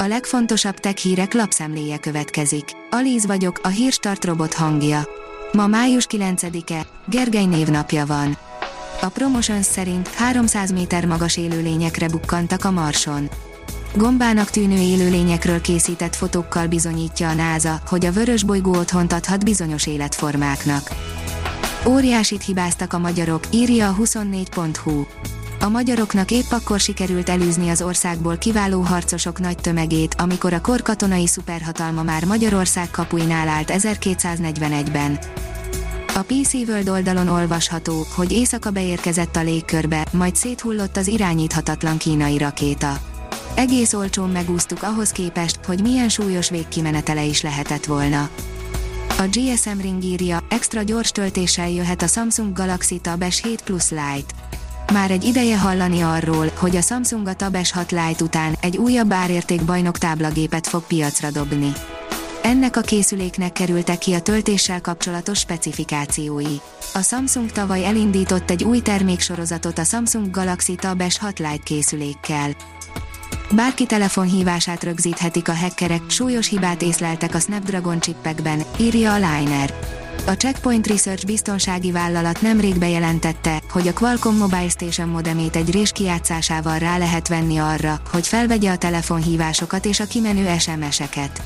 A legfontosabb tech hírek lapszemléje következik. Alíz vagyok, a hírstart robot hangja. Ma május 9-e, Gergely névnapja van. A Promotions szerint 300 méter magas élőlényekre bukkantak a Marson. Gombának tűnő élőlényekről készített fotókkal bizonyítja a NASA, hogy a vörös bolygó otthont adhat bizonyos életformáknak. Óriásit hibáztak a magyarok, írja a 24.hu. A magyaroknak épp akkor sikerült elűzni az országból kiváló harcosok nagy tömegét, amikor a kor katonai szuperhatalma már Magyarország kapuinál állt 1241-ben. A PC World oldalon olvasható, hogy éjszaka beérkezett a légkörbe, majd széthullott az irányíthatatlan kínai rakéta. Egész olcsón megúsztuk ahhoz képest, hogy milyen súlyos végkimenetele is lehetett volna. A GSM Ring írja, extra gyors töltéssel jöhet a Samsung Galaxy Tab S7 Plus Lite. Már egy ideje hallani arról, hogy a Samsung a Tab S6 Lite után egy újabb árérték bajnok táblagépet fog piacra dobni. Ennek a készüléknek kerültek ki a töltéssel kapcsolatos specifikációi. A Samsung tavaly elindított egy új terméksorozatot a Samsung Galaxy Tab S6 Lite készülékkel. Bárki telefonhívását rögzíthetik a hackerek, súlyos hibát észleltek a Snapdragon csippekben, írja a Liner. A Checkpoint Research biztonsági vállalat nemrég bejelentette, hogy a Qualcomm Mobile Station modemét egy rés kijátszásával rá lehet venni arra, hogy felvegye a telefonhívásokat és a kimenő SMS-eket.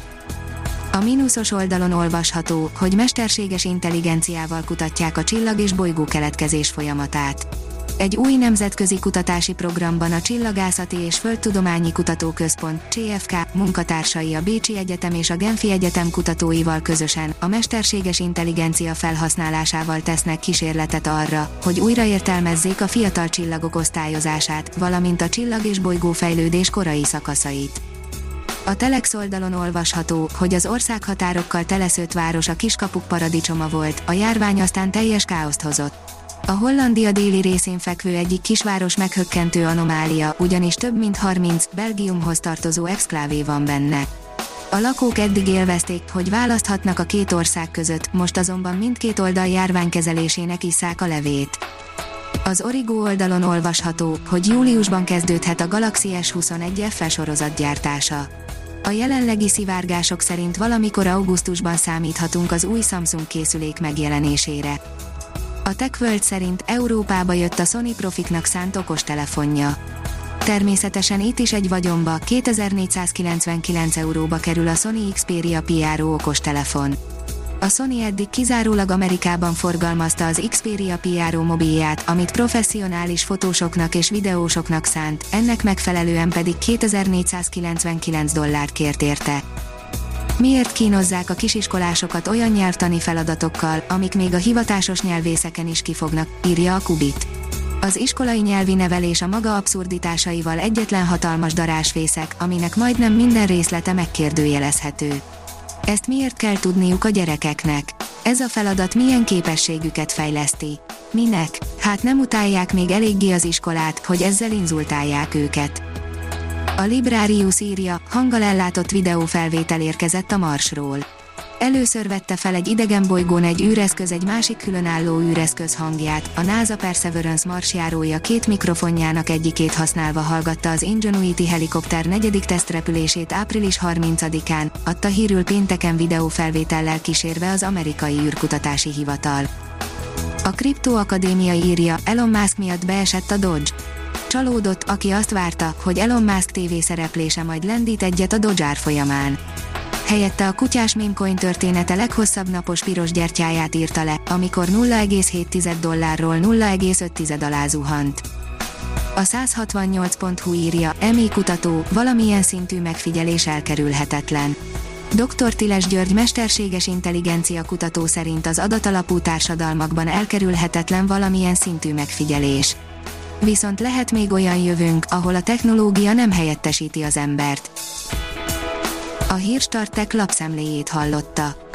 A mínuszos oldalon olvasható, hogy mesterséges intelligenciával kutatják a csillag és bolygó keletkezés folyamatát. Egy új nemzetközi kutatási programban a Csillagászati és Földtudományi Kutatóközpont CFK munkatársai a Bécsi Egyetem és a Genfi Egyetem kutatóival közösen a mesterséges intelligencia felhasználásával tesznek kísérletet arra, hogy újraértelmezzék a fiatal csillagok osztályozását, valamint a csillag és bolygó fejlődés korai szakaszait. A Telex oldalon olvasható, hogy az országhatárokkal teleszőtt város a kiskapuk paradicsoma volt, a járvány aztán teljes káoszt hozott. A Hollandia déli részén fekvő egyik kisváros meghökkentő anomália, ugyanis több mint 30 Belgiumhoz tartozó exklávé van benne. A lakók eddig élvezték, hogy választhatnak a két ország között, most azonban mindkét oldal járványkezelésének isszák a levét. Az Origo oldalon olvasható, hogy júliusban kezdődhet a Galaxy S21 FE sorozat gyártása. A jelenlegi szivárgások szerint valamikor augusztusban számíthatunk az új Samsung készülék megjelenésére. A TechWorld szerint Európába jött a Sony profiknak szánt okostelefonja. Természetesen itt is egy vagyomba, 2499 euróba kerül a Sony Xperia PRO okostelefon. A Sony eddig kizárólag Amerikában forgalmazta az Xperia PRO mobilját, amit professzionális fotósoknak és videósoknak szánt, ennek megfelelően pedig 2499 dollárt kért érte. Miért kínozzák a kisiskolásokat olyan nyelvtani feladatokkal, amik még a hivatásos nyelvészeken is kifognak, írja a Kubit. Az iskolai nyelvi nevelés a maga abszurditásaival egyetlen hatalmas darásfészek, aminek majdnem minden részlete megkérdőjelezhető. Ezt miért kell tudniuk a gyerekeknek? Ez a feladat milyen képességüket fejleszti? Minek? Hát nem utálják még eléggé az iskolát, hogy ezzel inzultálják őket. A Librarius írja, hanggal ellátott videófelvétel érkezett a Marsról. Először vette fel egy idegen bolygón egy űreszköz egy másik különálló űreszköz hangját, a NASA Perseverance marsjárója két mikrofonjának egyikét használva hallgatta az Ingenuity helikopter negyedik tesztrepülését április 30-án, adta hírül pénteken videófelvétellel kísérve az amerikai űrkutatási hivatal. A Kripto Akadémia írja, Elon Musk miatt beesett a Dodge Csalódott, aki azt várta, hogy Elon Musk TV szereplése majd lendít egyet a Dodge folyamán. Helyette a kutyás mémcoin története leghosszabb napos piros gyertyáját írta le, amikor 0,7 dollárról 0,5 alá zuhant. A 168.hu írja, EMI kutató, valamilyen szintű megfigyelés elkerülhetetlen. Dr. Tiles György mesterséges intelligencia kutató szerint az adatalapú társadalmakban elkerülhetetlen valamilyen szintű megfigyelés viszont lehet még olyan jövőnk, ahol a technológia nem helyettesíti az embert. A Hírstartek lapszemléjét hallotta.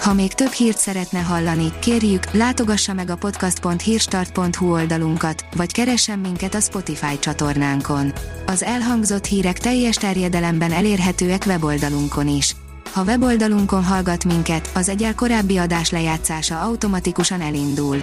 Ha még több hírt szeretne hallani, kérjük, látogassa meg a podcast.hírstart.hu oldalunkat, vagy keressen minket a Spotify csatornánkon. Az elhangzott hírek teljes terjedelemben elérhetőek weboldalunkon is. Ha weboldalunkon hallgat minket, az egyel korábbi adás lejátszása automatikusan elindul